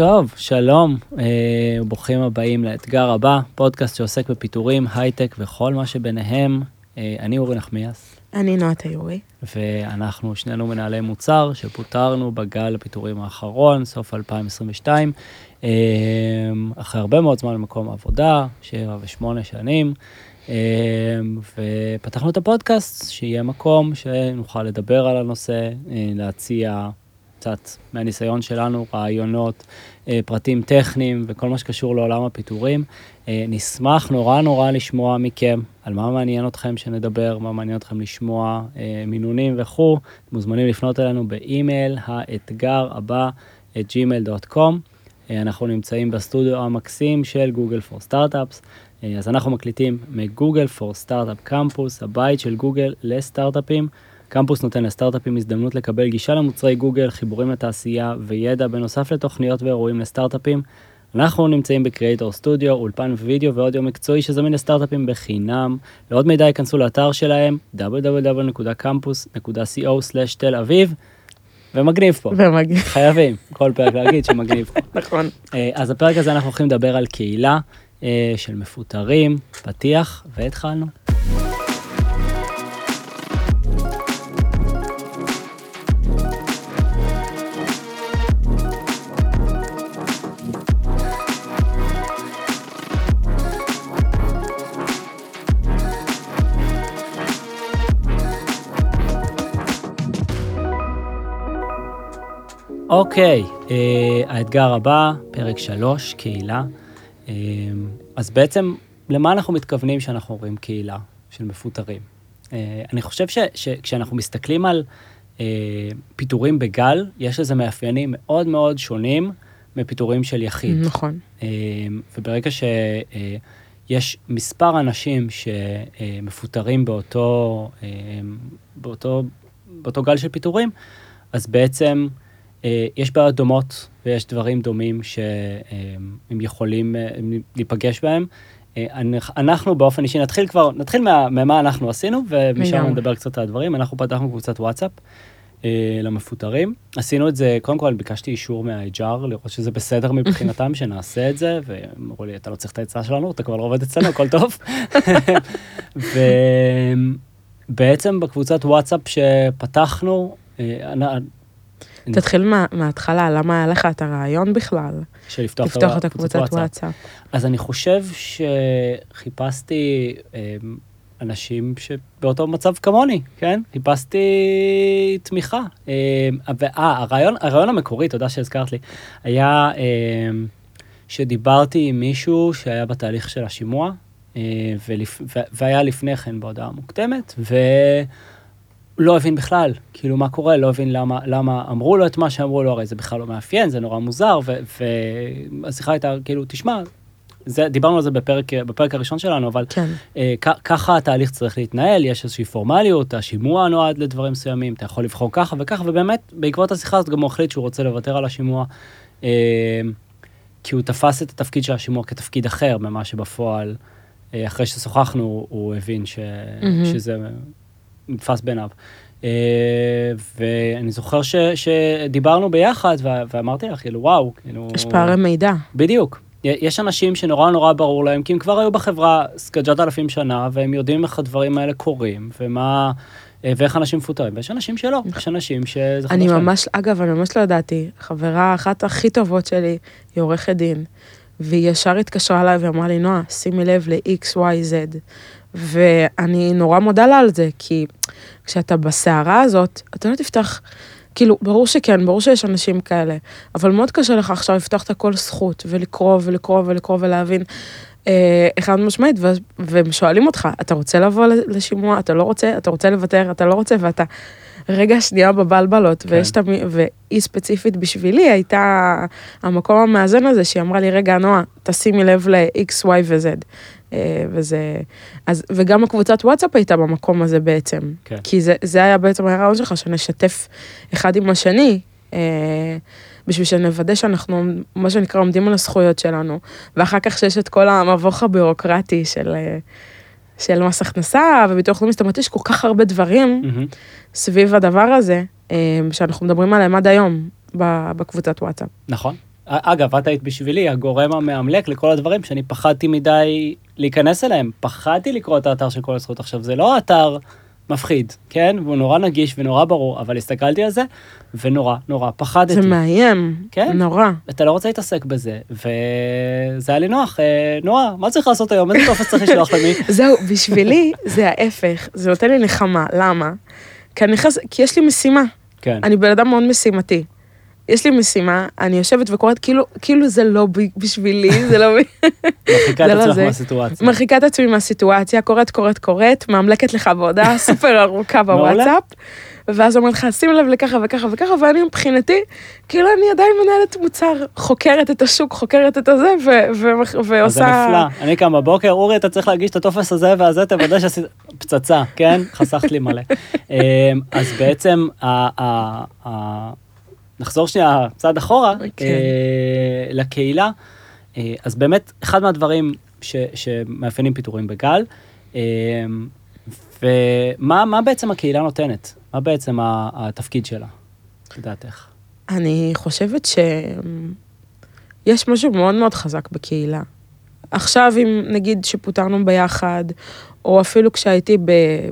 טוב, שלום, אה, ברוכים הבאים לאתגר הבא, פודקאסט שעוסק בפיטורים, הייטק וכל מה שביניהם. אה, אני אורי נחמיאס, אני נועה תיורי. ואנחנו שנינו מנהלי מוצר שפוטרנו בגל הפיטורים האחרון, סוף 2022, אה, אחרי הרבה מאוד זמן במקום העבודה, שבע ושמונה שנים, ופתחנו את הפודקאסט, שיהיה מקום שנוכל לדבר על הנושא, להציע קצת מהניסיון שלנו, רעיונות, אה, פרטים טכניים וכל מה שקשור לעולם הפיטורים. אה, נשמח נורא נורא לשמוע מכם על מה מעניין אתכם שנדבר, מה מעניין אתכם לשמוע, אה, מינונים וכו'. מוזמנים לפנות אלינו באימייל האתגר הבא at gmail.com. אנחנו נמצאים בסטודיו המקסים של Google for Startups. אז אנחנו מקליטים מ Google for Startups Campus, הבית של גוגל לסטארט-אפים. קמפוס נותן לסטארט-אפים הזדמנות לקבל גישה למוצרי גוגל, חיבורים לתעשייה וידע בנוסף לתוכניות ואירועים לסטארט-אפים. אנחנו נמצאים בקריאטור סטודיו, אולפן וידאו ואודיו מקצועי שזמין לסטארט-אפים בחינם. לעוד מידע ייכנסו לאתר שלהם www.campus.co/תל אביב. ומגניב פה. ומגניב. חייבים, כל פרק להגיד שמגניב פה. נכון. אה, אז הפרק הזה אנחנו הולכים לדבר על קהילה אה, של מפוטרים, פתיח, והתחלנו. אוקיי, אה, האתגר הבא, פרק 3, קהילה. אה, אז בעצם, למה אנחנו מתכוונים כשאנחנו אומרים קהילה של מפוטרים? אה, אני חושב ש, שכשאנחנו מסתכלים על אה, פיטורים בגל, יש לזה מאפיינים מאוד מאוד שונים מפיטורים של יחיד. נכון. אה, וברגע שיש מספר אנשים שמפוטרים באותו, באותו, באותו גל של פיטורים, אז בעצם יש בעיות דומות ויש דברים דומים שהם יכולים אה, להיפגש בהם. אה, אנחנו באופן אישי נתחיל כבר, נתחיל מה, ממה אנחנו עשינו ומשם נדבר קצת על הדברים. אנחנו פתחנו קבוצת וואטסאפ למפוטרים. עשינו את זה, קודם כל ביקשתי אישור מה-HR לראות שזה בסדר מבחינתם שנעשה את זה, ואמרו לי, אתה לא צריך את העצה שלנו, אתה כבר לא עובד אצלנו, הכל טוב. ובעצם בקבוצת וואטסאפ שפתחנו, תתחיל מה, מההתחלה, למה היה לך את הרעיון בכלל? של לפתוח, את הקבוצת וואטסאפ. אז אני חושב שחיפשתי אמ, אנשים שבאותו מצב כמוני, כן? חיפשתי תמיכה. ואה, הרעיון, הרעיון המקורי, תודה שהזכרת לי, היה אמ, שדיברתי עם מישהו שהיה בתהליך של השימוע, אה, ולפ... והיה לפני כן בהודעה מוקדמת, ו... לא הבין בכלל, כאילו מה קורה, לא הבין למה, למה אמרו לו את מה שאמרו לו, הרי זה בכלל לא מאפיין, זה נורא מוזר, והשיחה הייתה כאילו, תשמע, זה, דיברנו על זה בפרק, בפרק הראשון שלנו, אבל כן. אה, ככה התהליך צריך להתנהל, יש איזושהי פורמליות, השימוע נועד לדברים מסוימים, אתה יכול לבחור ככה וככה, ובאמת, בעקבות השיחה הזאת גם הוא החליט שהוא רוצה לוותר על השימוע, אה, כי הוא תפס את התפקיד של השימוע כתפקיד אחר ממה שבפועל, אה, אחרי ששוחחנו, הוא הבין ש, mm-hmm. שזה נתפס בעיניו. Uh, ואני זוכר ש, שדיברנו ביחד ואמרתי לך כאילו וואו כאילו יש פערי מידע. בדיוק. יש אנשים שנורא נורא ברור להם כי הם כבר היו בחברה סקג'ת אלפים שנה והם יודעים איך הדברים האלה קורים ומה אה, ואיך אנשים מפוטרים. ויש אנשים שלא. יש אנשים שזה אני ממש. אגב אני ממש לא ידעתי. חברה אחת הכי טובות שלי היא עורכת דין והיא ישר התקשרה אליי ואמרה לי נועה שימי לב ל-x y z ואני נורא מודה לה על זה, כי כשאתה בסערה הזאת, אתה לא תפתח, כאילו, ברור שכן, ברור שיש אנשים כאלה, אבל מאוד קשה לך עכשיו לפתוח את הכל זכות, ולקרוא ולקרוא ולקרוא ולהבין. אה, אחד משמעית, והם שואלים אותך, אתה רוצה לבוא לשימוע, אתה לא רוצה, אתה רוצה לוותר, אתה לא רוצה, ואתה רגע שנייה בבלבלות, כן. ויש תמיד, והיא ספציפית בשבילי הייתה המקום המאזן הזה, שהיא אמרה לי, רגע, נועה, תשימי לב ל-X, Y ו-Z. אה, וזה, אז, וגם הקבוצת וואטסאפ הייתה במקום הזה בעצם. כן. כי זה, זה היה בעצם הרעיון שלך, שנשתף אחד עם השני, אה, בשביל שנוודא שאנחנו, מה שנקרא, עומדים על הזכויות שלנו, ואחר כך שיש את כל המבוך הבירוקרטי של... אה, של מס הכנסה וביטוח לאומי, זאת אומרת, יש כל כך הרבה דברים mm-hmm. סביב הדבר הזה, שאנחנו מדברים עליהם עד היום בקבוצת וואטסאפ. נכון. אגב, את היית בשבילי הגורם המאמלק לכל הדברים שאני פחדתי מדי להיכנס אליהם. פחדתי לקרוא את האתר של כל הזכות. עכשיו, זה לא אתר מפחיד, כן? והוא נורא נגיש ונורא ברור, אבל הסתכלתי על זה, ונורא, נורא פחדתי. זה מאיים, כן? נורא. אתה לא רוצה להתעסק בזה, וזה היה לי נוח. אה, נורא, מה צריך לעשות היום? איזה טופס צריך לשלוח למי? זהו, בשבילי זה ההפך, זה נותן לי נחמה, למה? כי אני נכנס, כי יש לי משימה, כן. אני בן אדם מאוד משימתי. יש לי משימה, אני יושבת וקוראת, כאילו, כאילו זה לא בשבילי, זה לא... מרחיקה את זה לא עצמך. מהסיטואציה. מרחיקה את עצמי מהסיטואציה, קוראת, קוראת, קוראת, מאמלקת לך בהודעה סופר ארוכה. בוואטסאפ, ואז אומרת לך, שים לב לככה וככה וככה, ואני מבחינתי, כאילו אני עדיין מנהלת מוצר, חוקרת את השוק, חוקרת את הזה, ו- ו- אז זה ועושה... נפלא. אני קם בבוקר, אורי, אתה צריך להגיש את הטופס הזה והזה, תוודא שעשית... פצצה, כן? חסכת לי מלא. אמ, אז בעצם, נחזור שנייה צעד אחורה, כן. אה, לקהילה. אה, אז באמת, אחד מהדברים ש- שמאפיינים פיטורים בגל, אמ, ומה מה בעצם הקהילה נותנת? מה בעצם התפקיד שלה, לדעתך? אני חושבת שיש משהו מאוד מאוד חזק בקהילה. עכשיו, אם נגיד שפוטרנו ביחד, או אפילו כשהייתי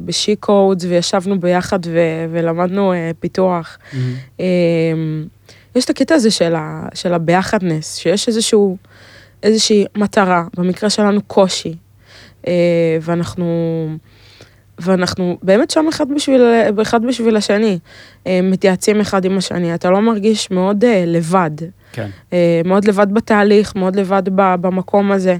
בשי קודס וישבנו ביחד ו- ולמדנו אה, פיתוח, אה, יש את הקטע הזה של, ה- של הביחדנס, שיש איזשהו, איזושהי מטרה, במקרה שלנו קושי, אה, ואנחנו, ואנחנו באמת שם אחד בשביל, אחד בשביל השני, אה, מתייעצים אחד עם השני, אתה לא מרגיש מאוד אה, לבד, כן. אה, מאוד לבד בתהליך, מאוד לבד ב- במקום הזה.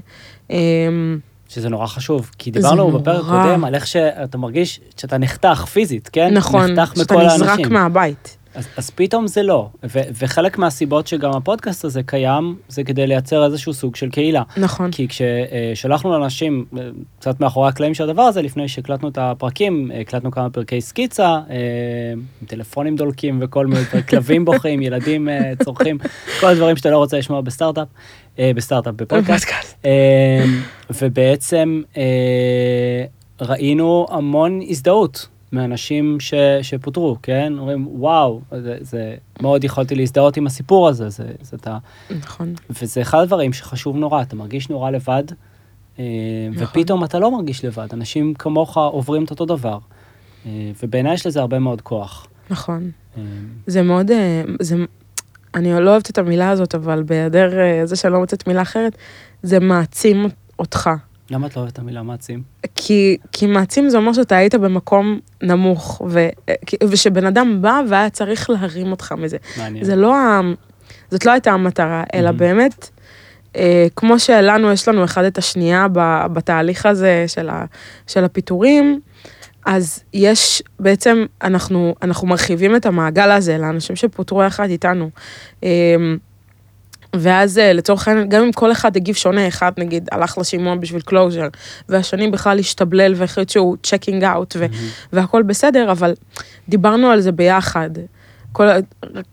שזה נורא חשוב, כי דיברנו נורא. בפרק קודם על איך שאתה מרגיש שאתה נחתך פיזית, כן? נכון, נחתך שאתה מכל נזרק האנשים. מהבית. אז, אז פתאום זה לא, ו- וחלק מהסיבות שגם הפודקאסט הזה קיים, זה כדי לייצר איזשהו סוג של קהילה. נכון. כי כששלחנו לאנשים, אה, קצת מאחורי הקלעים של הדבר הזה, לפני שהקלטנו את הפרקים, אה, הקלטנו כמה פרקי סקיצה, אה, עם טלפונים דולקים וכל מיני כלבים בוכים, ילדים אה, צורכים, כל הדברים שאתה לא רוצה לשמוע בסטארט-אפ, אה, בסטארט-אפ, בפודקאסט. פודקאסט. אה, ובעצם אה, ראינו המון הזדהות מאנשים ש, שפוטרו, כן? אומרים, וואו, זה, זה מאוד יכולתי להזדהות עם הסיפור הזה, זה, זה אתה, נכון. וזה אחד הדברים שחשוב נורא, אתה מרגיש נורא לבד, אה, נכון. ופתאום אתה לא מרגיש לבד, אנשים כמוך עוברים את אותו דבר, אה, ובעיניי יש לזה הרבה מאוד כוח. נכון. אה, זה מאוד, זה, אני לא אוהבת את המילה הזאת, אבל בהיעדר זה שאני לא מוצאת מילה אחרת, זה מעצים אותך. למה את לא אוהבת את המילה מעצים? כי, כי מעצים זה אומר שאתה היית במקום נמוך, ו, ושבן אדם בא והיה צריך להרים אותך מזה. מעניין. זה לא, ה- זאת לא הייתה המטרה, אלא Mhm. באמת, אה, כמו שלנו, יש לנו אחד את השנייה ב- בתהליך הזה של, ה, של הפיטורים, אז יש, בעצם, אנחנו, אנחנו מרחיבים את המעגל הזה לאנשים שפוטרו יחד איתנו. אה, ואז אה, לצורך העניין, גם אם כל אחד הגיב שונה, אחד נגיד הלך לשימוע בשביל closure, והשני בכלל השתבלל והחליט שהוא checking out, ו- והכל בסדר, אבל דיברנו על זה ביחד. כל,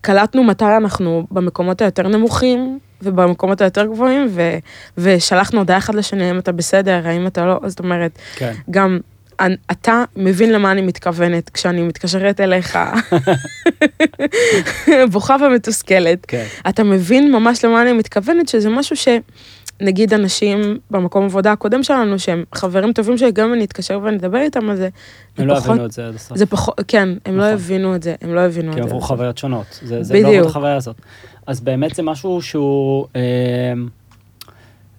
קלטנו מתי אנחנו במקומות היותר נמוכים ובמקומות היותר גבוהים, ו, ושלחנו הודעה אחד לשני, האם אתה בסדר, האם אתה לא, זאת אומרת, כן. גם אתה מבין למה אני מתכוונת כשאני מתקשרת אליך, בוכה ומתוסכלת. כן. אתה מבין ממש למה אני מתכוונת, שזה משהו ש... נגיד אנשים במקום עבודה הקודם שלנו, שהם חברים טובים שלי, גם אם אני אתקשר ואני אדבר איתם על זה, הם לא פחות- הבינו את זה עד הסוף. זה פחות, כן, הם לא נכון. הבינו את זה, הם לא הבינו כי את זה. עברו חוויות שונות. זה, זה לא עברו את בדיוק. החוויה הזאת. אז באמת זה משהו שהוא אה,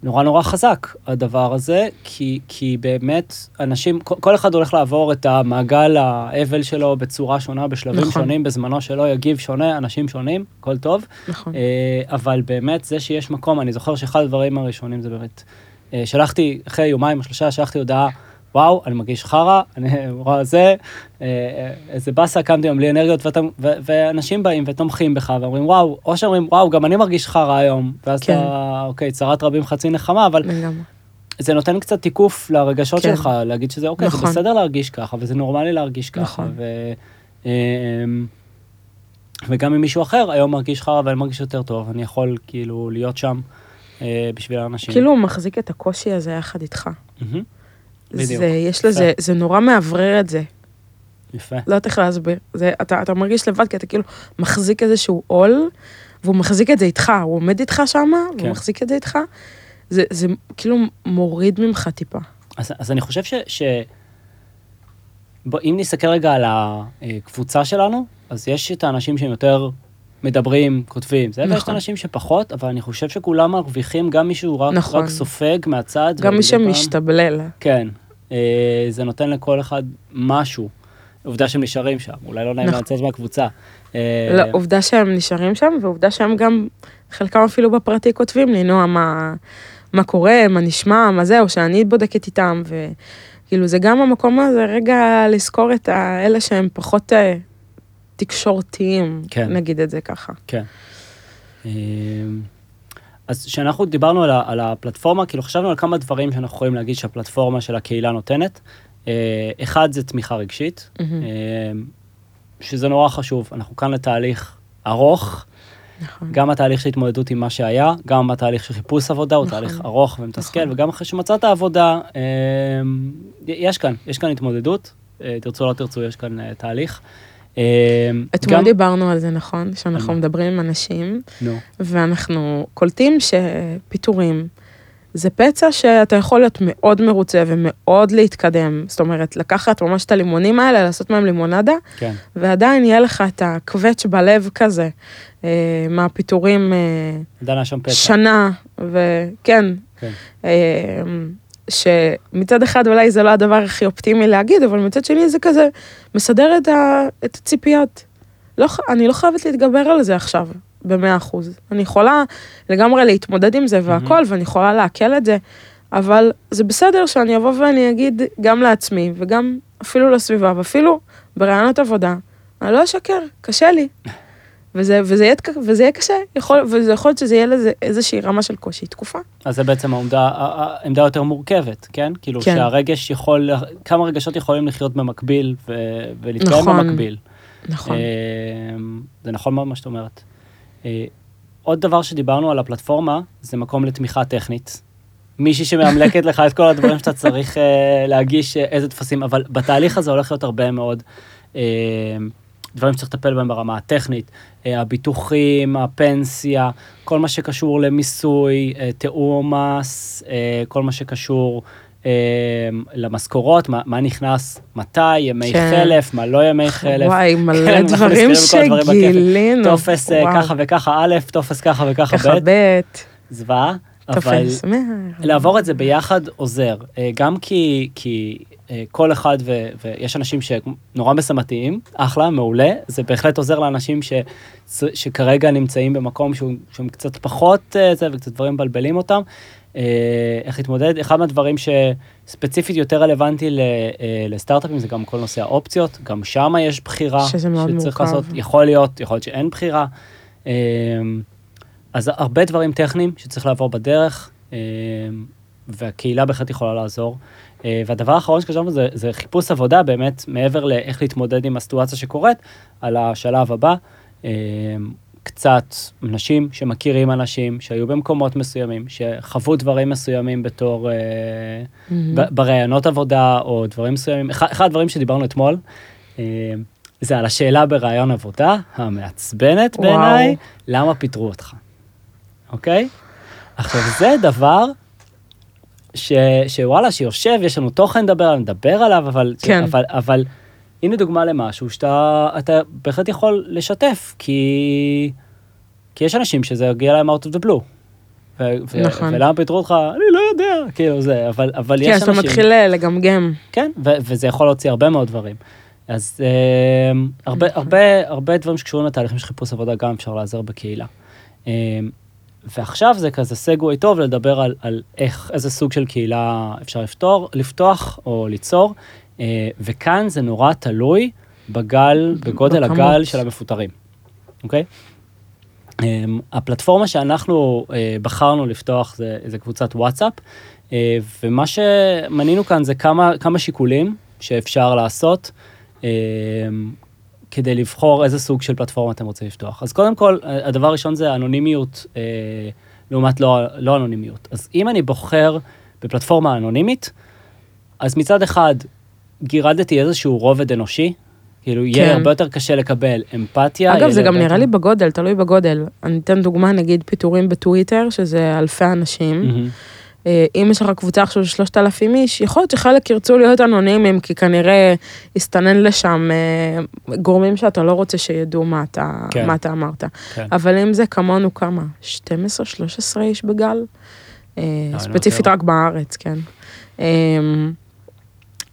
נורא נורא חזק, הדבר הזה, כי, כי באמת אנשים, כל, אחד הולך לעבור את המעגל האבל שלו בצורה שונה, בשלבים נכון. שונים, בזמנו שלו, יגיב שונה, אנשים שונים, הכל טוב. נכון. אה, אבל באמת זה שיש מקום, אני זוכר שאחד הדברים הראשונים זה באמת, אה, שלחתי, אחרי יומיים או שלושה, שלחתי הודעה, וואו, אני מרגיש חרא, אני רואה זה, אה, אה, איזה באסה, קמתי היום בלי אנרגיות, ואתה, ו, ואנשים באים ותומכים בך, ואומרים, וואו, או שאומרים, וואו, גם אני מרגיש חרא היום, ואז כן. אתה, אוקיי, צרת רבים חצי נחמה, אבל לגמרי. זה נותן קצת תיקוף לרגשות כן. שלך, להגיד שזה אוקיי, נכון. זה בסדר להרגיש ככה, וזה נורמלי להרגיש ככה. נכון. ו, אה, וגם אם מישהו אחר היום מרגיש חרא ואני מרגיש יותר טוב, אני יכול כאילו להיות שם אה, בשביל האנשים. כאילו הוא מחזיק את הקושי הזה יחד איתך. מהמם. בדיוק. זה, יש לזה, זה נורא מאוורר את זה. יפה. לא יודעת איך להסביר. זה, אתה, אתה מרגיש לבד כי אתה כאילו מחזיק איזשהו עול, והוא מחזיק את זה איתך, הוא עומד איתך שם, כן. והוא מחזיק את זה איתך, זה, זה כאילו מוריד ממך טיפה. אז, אז אני חושב ש... ש... בוא, אם נסתכל רגע על הקבוצה שלנו, אז יש את האנשים שהם יותר מדברים, כותבים, זה, ויש נכון. האנשים שפחות, אבל אני חושב שכולם מרוויחים, גם מישהו רק, נכון. רק סופג מהצד. גם מי ומדי פעם- שמשתבלל. כן, אה, זה נותן לכל אחד משהו. עובדה שהם נשארים שם, אולי לא נעים נכון. לצאת מהקבוצה. אה, לא, עובדה שהם נשארים שם, ועובדה שהם גם, חלקם אפילו בפרטי כותבים לי, נועה, מה, מה קורה, מה נשמע, מה זה, או שאני בודקת איתם, וכאילו זה גם המקום הזה, רגע לזכור את האלה שהם פחות אה, תקשורתיים, כן. נגיד את זה ככה. כן. אה, אז כשאנחנו דיברנו על, על הפלטפורמה, כאילו חשבנו על כמה דברים שאנחנו יכולים להגיד שהפלטפורמה של הקהילה נותנת. אה, אחד זה תמיכה רגשית. אה, שזה נורא חשוב. אנחנו כאן לתהליך ארוך, נכון. גם התהליך של התמודדות עם מה שהיה, גם התהליך של חיפוש עבודה, הוא נכון. תהליך ארוך ומתסכל, נכון. וגם אחרי שמצאת עבודה, אה, יש כאן, יש כאן התמודדות, אה, תרצו או לא תרצו, יש כאן אה, תהליך. אה, אתמול דיברנו על זה, נכון? שאנחנו? מדברים עם אנשים, נו, ואנחנו קולטים שפיטורים זה פצע שאתה יכול להיות מאוד מרוצה ומאוד להתקדם. זאת אומרת, לקחת ממש את הלימונים האלה, לעשות מהם לימונדה, כן, ועדיין יהיה לך את הקווץ' בלב כזה, אה, מהפיטורים אה. שנה, וכן, כן. אה, שמצד אחד אולי זה לא הדבר הכי אופטימי להגיד, אבל מצד שני זה כזה מסדר את, ה, את הציפיות. לא, אני לא חייבת להתגבר על זה עכשיו, במאה אחוז. אני יכולה לגמרי להתמודד עם זה והכל, ואני יכולה לעכל את זה, אבל זה בסדר שאני אבוא ואני אגיד גם לעצמי, וגם אפילו לסביבה, ואפילו ברעיונות עבודה, אני לא אשקר, קשה לי. וזה, וזה, יהיה, וזה יהיה קשה, יכול, וזה יכול להיות שזה יהיה לזה איזושהי רמה של קושי, תקופה. אז זה בעצם העמדה, העמדה יותר מורכבת, כן? כאילו כן. שהרגש יכול, כמה רגשות יכולים לחיות במקביל ו- ולהתקיים נכון. במקביל. נכון. אה, זה נכון מאוד מה שאת אומרת. אה, עוד דבר שדיברנו על הפלטפורמה, זה מקום לתמיכה טכנית. מישהי שמאמלקת לך את כל הדברים שאתה צריך אה, להגיש, אה, איזה טפסים, אבל בתהליך הזה הולך להיות הרבה מאוד אה, דברים שצריך לטפל בהם ברמה הטכנית, הביטוחים, הפנסיה, כל מה שקשור למיסוי, אה, תיאום מס, אה, כל מה שקשור אה, למשכורות, מה, מה נכנס, מתי, ימי כן. חלף, מה לא ימי חלף. וואי, כן, מלא דברים. שגילינו. טופס אה. ככה וככה א', טופס ככה וככה ככה ב', ב', זוועה, אבל. לעבור את זה ביחד עוזר, אה, גם כי, כי אה, כל אחד, ו, ויש אנשים שנורא מסמתיים, אחלה, מעולה, זה בהחלט עוזר לאנשים ש, שכרגע נמצאים במקום שהוא, שהם קצת פחות, אה, זה, וקצת דברים מבלבלים אותם. אה, איך להתמודד, אחד מהדברים שספציפית יותר רלוונטי אה, לסטארט-אפים זה גם כל נושא האופציות, גם שם יש בחירה שזה מאוד שצריך מורכב. לעשות, יכול להיות, יכול להיות שאין בחירה. אז הרבה דברים טכניים שצריך לעבור בדרך, והקהילה בהחלט יכולה לעזור. אה, והדבר האחרון שקשרנו זה, זה חיפוש עבודה, באמת, מעבר לאיך להתמודד עם הסיטואציה שקורית, על השלב הבא. אה, קצת אנשים שמכירים אנשים שהיו במקומות מסוימים, שחוו דברים מסוימים בתור. ב- בראיונות עבודה או דברים מסוימים. אחד, אחד הדברים שדיברנו אתמול, זה על השאלה בראיון עבודה, המעצבנת. בעיניי, למה פיטרו אותך, אוקיי? עכשיו זה דבר ש, שוואלה, שיושב, יש לנו תוכן לדבר נדבר עליו, אבל, כן. אבל, אבל הנה דוגמה למשהו שאתה אתה בהחלט יכול לשתף, כי, כי יש אנשים שזה יגיע להם out of the blue. ו- נכון. ולמה פיטרו אותך? אני לא יודע, כאילו זה, אבל, אבל כן, יש אז אתה אנשים... מתחיל אה, לגמגם. כן, ו- וזה יכול להוציא הרבה מאוד דברים. אז אה, הרבה. הרבה, הרבה דברים שקשורים לתהליכים של חיפוש עבודה גם אפשר לעזר בקהילה. אה, ועכשיו זה כזה סגווי טוב לדבר על, על איך, איזה סוג של קהילה אפשר לפתור, לפתוח או ליצור, אה, וכאן זה נורא תלוי בגל, בגודל בכמות. הגל של המפוטרים, אוקיי? אה, הפלטפורמה שאנחנו אה, בחרנו לפתוח זה, זה קבוצת וואטסאפ, אה, ומה שמנינו כאן זה כמה, כמה שיקולים שאפשר לעשות אה, כדי לבחור איזה סוג של פלטפורמה אתם רוצים לפתוח. אז קודם כל, הדבר הראשון זה אנונימיות אה, לעומת לא, לא אנונימיות. אז אם אני בוחר בפלטפורמה אנונימית, אז מצד אחד גירדתי איזשהו רובד אנושי, כאילו, יהיה כן. הרבה יותר קשה לקבל אמפתיה. אגב, יהיה זה גם הרבה נראה יותר- לי בגודל, תלוי בגודל. אני אתן דוגמה, נגיד פיטורים בטוויטר, שזה אלפי אנשים. מהמם. אה, אם יש לך קבוצה עכשיו של 3,000 איש, יכול להיות שחלק ירצו להיות אנונימיים, כי כנראה הסתנן לשם אה, גורמים שאתה לא רוצה שידעו מה אתה, כן. מה אתה אמרת. כן. אבל אם זה כמונו כמה? 12, 13 איש בגל? אה, לא, ספציפית. רק בארץ, כן.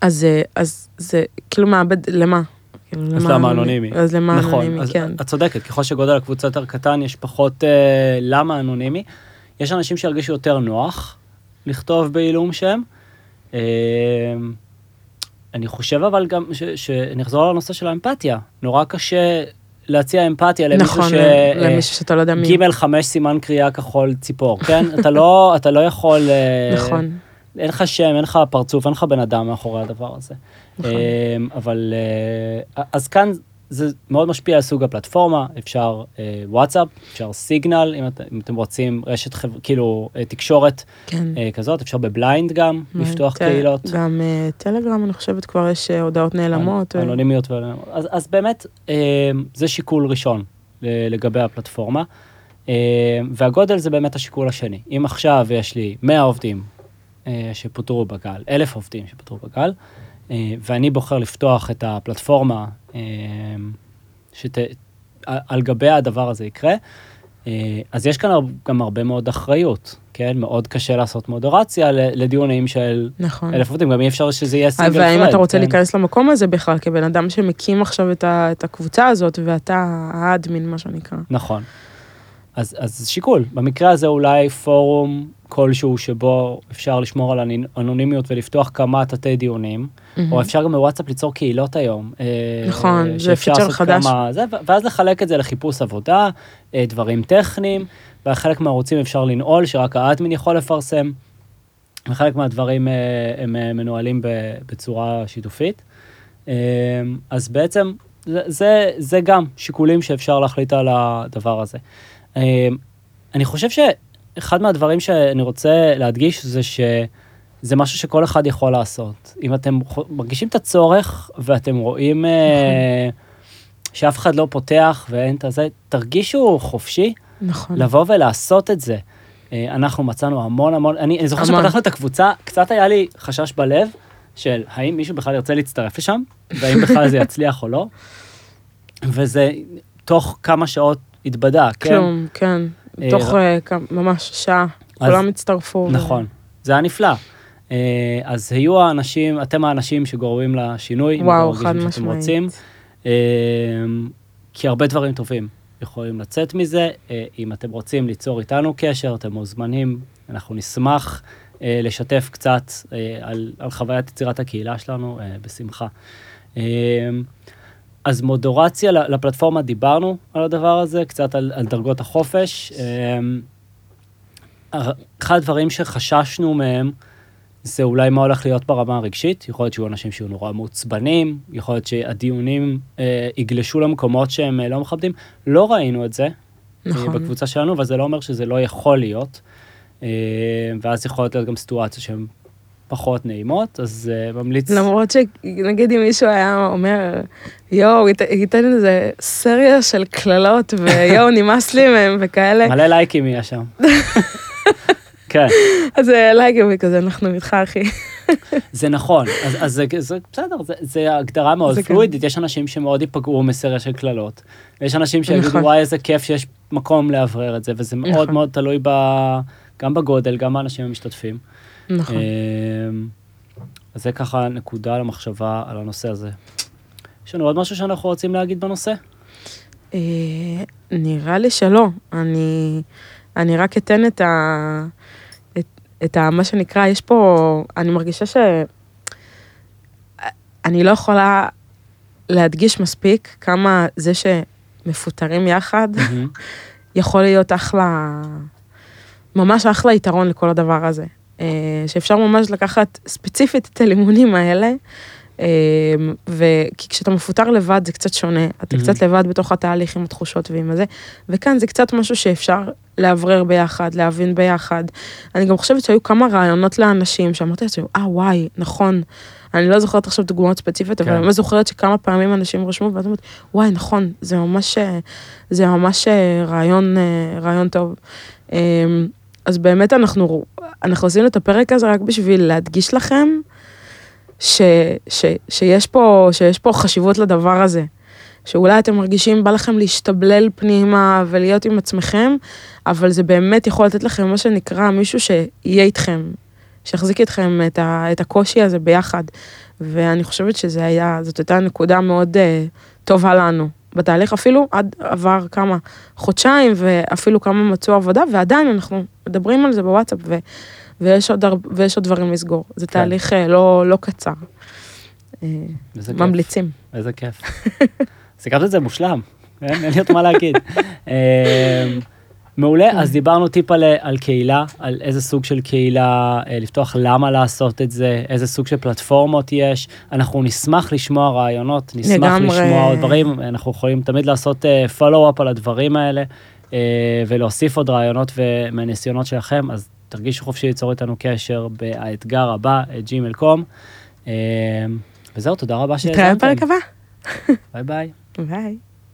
אז, אז זה כאילו מאבד, למה? כאילו, אז למה אנונימי? אז למה נכון, אנונימי, אז כן. את צודקת, ככל שגודל הקבוצה יותר קטן, יש פחות אה, למה אנונימי. יש אנשים שירגישו יותר נוח לכתוב בעילום שם. אה, אני חושב אבל גם, שנחזור לנושא של האמפתיה. נורא קשה להציע אמפתיה למישהו נכון, ש... למישהו שאתה לא יודע מי. ג' חמש סימן קריאה כחול ציפור, כן? אתה לא, אתה לא יכול... אה, נכון. אין לך שם, אין לך פרצוף, אין לך בן אדם מאחורי הדבר הזה. נכון. אבל אה, אז כאן זה מאוד משפיע על סוג הפלטפורמה, אפשר אה, וואטסאפ, אפשר סיגנל, אם, את, אם אתם רוצים רשת, חבר, כאילו אה, תקשורת כן. אה, כזאת, אפשר ב Blind גם לפתוח ט- קהילות. גם אה, טלגרם, אני חושבת, כבר יש אה, הודעות נעלמות. אה, אנונימיות. ואנונימיות. אז, אז באמת, אה, זה שיקול ראשון לגבי הפלטפורמה. אה, והגודל זה באמת השיקול השני. אם עכשיו יש לי 100 עובדים אה, שפוטרו בגל, 1,000 עובדים שפוטרו בגל, אה, ואני בוחר לפתוח את הפלטפורמה אה, שת, על על גבי הדבר הזה יקרה, אה, אז יש כאן גם הרבה מאוד אחריות, כן? מאוד קשה לעשות מודרציה לדיונים של נכון. אלף עובדים, גם אי אפשר שזה יהיה סינגל והאם פרד, אתה רוצה כן? להיכנס למקום הזה בכלל, כבן אדם שמקים עכשיו את ה- את הקבוצה הזאת, ואתה האדמין, מה שנקרא. נכון. אז, אז שיקול, במקרה הזה אולי פורום כלשהו שבו אפשר לשמור על אנונימיות ולפתוח כמה תתי דיונים, או אפשר גם בוואטסאפ ליצור קהילות היום. אה, נכון, זה פיצ'ר חדש. כמה, זה, ואז לחלק את זה לחיפוש עבודה, אה, דברים טכניים, וחלק מהערוצים אפשר לנעול, שרק האדמין יכול לפרסם, וחלק מהדברים אה, הם מנוהלים בצורה שיתופית. אז בעצם זה, זה, זה גם שיקולים שאפשר להחליט על הדבר הזה. אה, אני חושב שאחד מהדברים שאני רוצה להדגיש זה שזה משהו שכל אחד יכול לעשות. אם אתם מרגישים את הצורך ואתם רואים אה, שאף אחד לא פותח ואין את הזה, תרגישו חופשי נכון. לבוא ולעשות את זה. אה, אנחנו מצאנו המון המון, אני, אני זוכר. שפתחנו את הקבוצה, קצת היה לי חשש בלב של האם מישהו בכלל ירצה להצטרף לשם, והאם בכלל זה יצליח או לא. וזה תוך כמה שעות התבדה, כן? כלום, כן. אה, תוך אה, ממש שעה, כולם הצטרפו. נכון, זה היה נפלא. אה, אז היו האנשים, אתם האנשים שגורמים לשינוי, וואו, חד רוצים. משמעית. אה, כי הרבה דברים טובים יכולים לצאת מזה. אם אתם רוצים ליצור איתנו קשר, אתם מוזמנים, אנחנו נשמח לשתף קצת על, על חוויית יצירת הקהילה שלנו, בשמחה. אה, אז מודורציה לפלטפורמה, דיברנו על הדבר הזה, קצת על, על דרגות החופש. אה, אחד הדברים שחששנו מהם, זה אולי מה הולך להיות ברמה הרגשית, יכול להיות שיהיו אנשים שיהיו נורא מעוצבנים, יכול להיות שהדיונים אה, יגלשו למקומות שהם אה, לא מכבדים. לא ראינו את זה אה, נכון. בקבוצה שלנו, אבל זה לא אומר שזה לא יכול להיות. אה, ואז יכולות להיות גם סיטואציות שהן פחות נעימות, אז אה, ממליץ... למרות שנגיד אם מישהו היה אומר, יואו, ית- ייתן איזה סריה של קללות, ויואו, נמאס לי מהם וכאלה, מלא לייקים יהיה שם. כן, אז אה, לייקים וכזה, אנחנו איתך, אחי. זה נכון, אז, אז זה, זה בסדר, זה, זה הגדרה מאוד כן. פלואידית, יש אנשים שמאוד ייפגעו מסריה של קללות, ויש אנשים שיגידו, נכון. וואי, איזה כיף שיש מקום לאוורר את זה, וזה מאוד נכון. מאוד תלוי ב, גם בגודל, גם באנשים המשתתפים. נכון. אמ, אז זה ככה נקודה למחשבה על הנושא הזה. יש לנו עוד משהו שאנחנו רוצים להגיד בנושא? אה, נראה לי שלא. אני, אני רק אתן את ה... את, את ה... מה שנקרא, יש פה... אני מרגישה ש... אני לא יכולה להדגיש מספיק כמה זה שמפוטרים יחד. יכול להיות אחלה... ממש אחלה יתרון לכל הדבר הזה. אה, שאפשר ממש לקחת ספציפית את הלימונים האלה אמ, וכי כשאתה מפוטר לבד זה קצת שונה, אתה Mhm. קצת לבד בתוך התהליך עם התחושות ועם הזה, וכאן זה קצת משהו שאפשר לאוורר ביחד, להבין ביחד. אני גם חושבת שהיו כמה רעיונות לאנשים שאמרתי לעצמי, אה וואי, נכון. אני לא זוכרת עכשיו דוגמאות ספציפיות, אבל כן. אני ממש זוכרת שכמה פעמים אנשים רשמו, ואת אומרת, וואי, נכון, זה ממש, אה, זה ממש אה, רעיון, אה, רעיון טוב. אז באמת אנחנו, אנחנו עשינו את הפרק הזה רק בשביל להדגיש לכם ש, ש, שיש, פה, שיש פה חשיבות לדבר הזה. שאולי אתם מרגישים, בא לכם להשתבלל פנימה ולהיות עם עצמכם, אבל זה באמת יכול לתת לכם מה שנקרא מישהו שיהיה איתכם, שיחזיק איתכם את, ה, את הקושי הזה ביחד. ואני חושבת שזה היה, זאת הייתה נקודה מאוד uh, טובה לנו. בתהליך אפילו עד עבר כמה חודשיים ואפילו כמה מצאו עבודה ועדיין אנחנו מדברים על זה בוואטסאפ ו, ויש, עוד, הר- ויש עוד דברים לסגור. זה כן. תהליך uh, לא, לא קצר. אה, איזה כיף. ממליצים. איזה כיף. סיכמת את זה מושלם, אין אין לי עוד מה להגיד. מעולה, אז דיברנו טיפה על, על קהילה, על איזה סוג של קהילה אה, לפתוח, למה לעשות את זה, איזה סוג של פלטפורמות יש. אנחנו נשמח לשמוע רעיונות, נשמח לגמרי. לשמוע עוד דברים, אנחנו יכולים תמיד לעשות פולו-אפ על הדברים האלה, אה, ולהוסיף עוד רעיונות ומהניסיונות שלכם, אז תרגישו חופשי ליצור איתנו קשר באתגר הבא, ג'ימל.קום. וזהו, תודה רבה נתראה שהאזנתם. בפרק הבא. ביי ביי. ביי.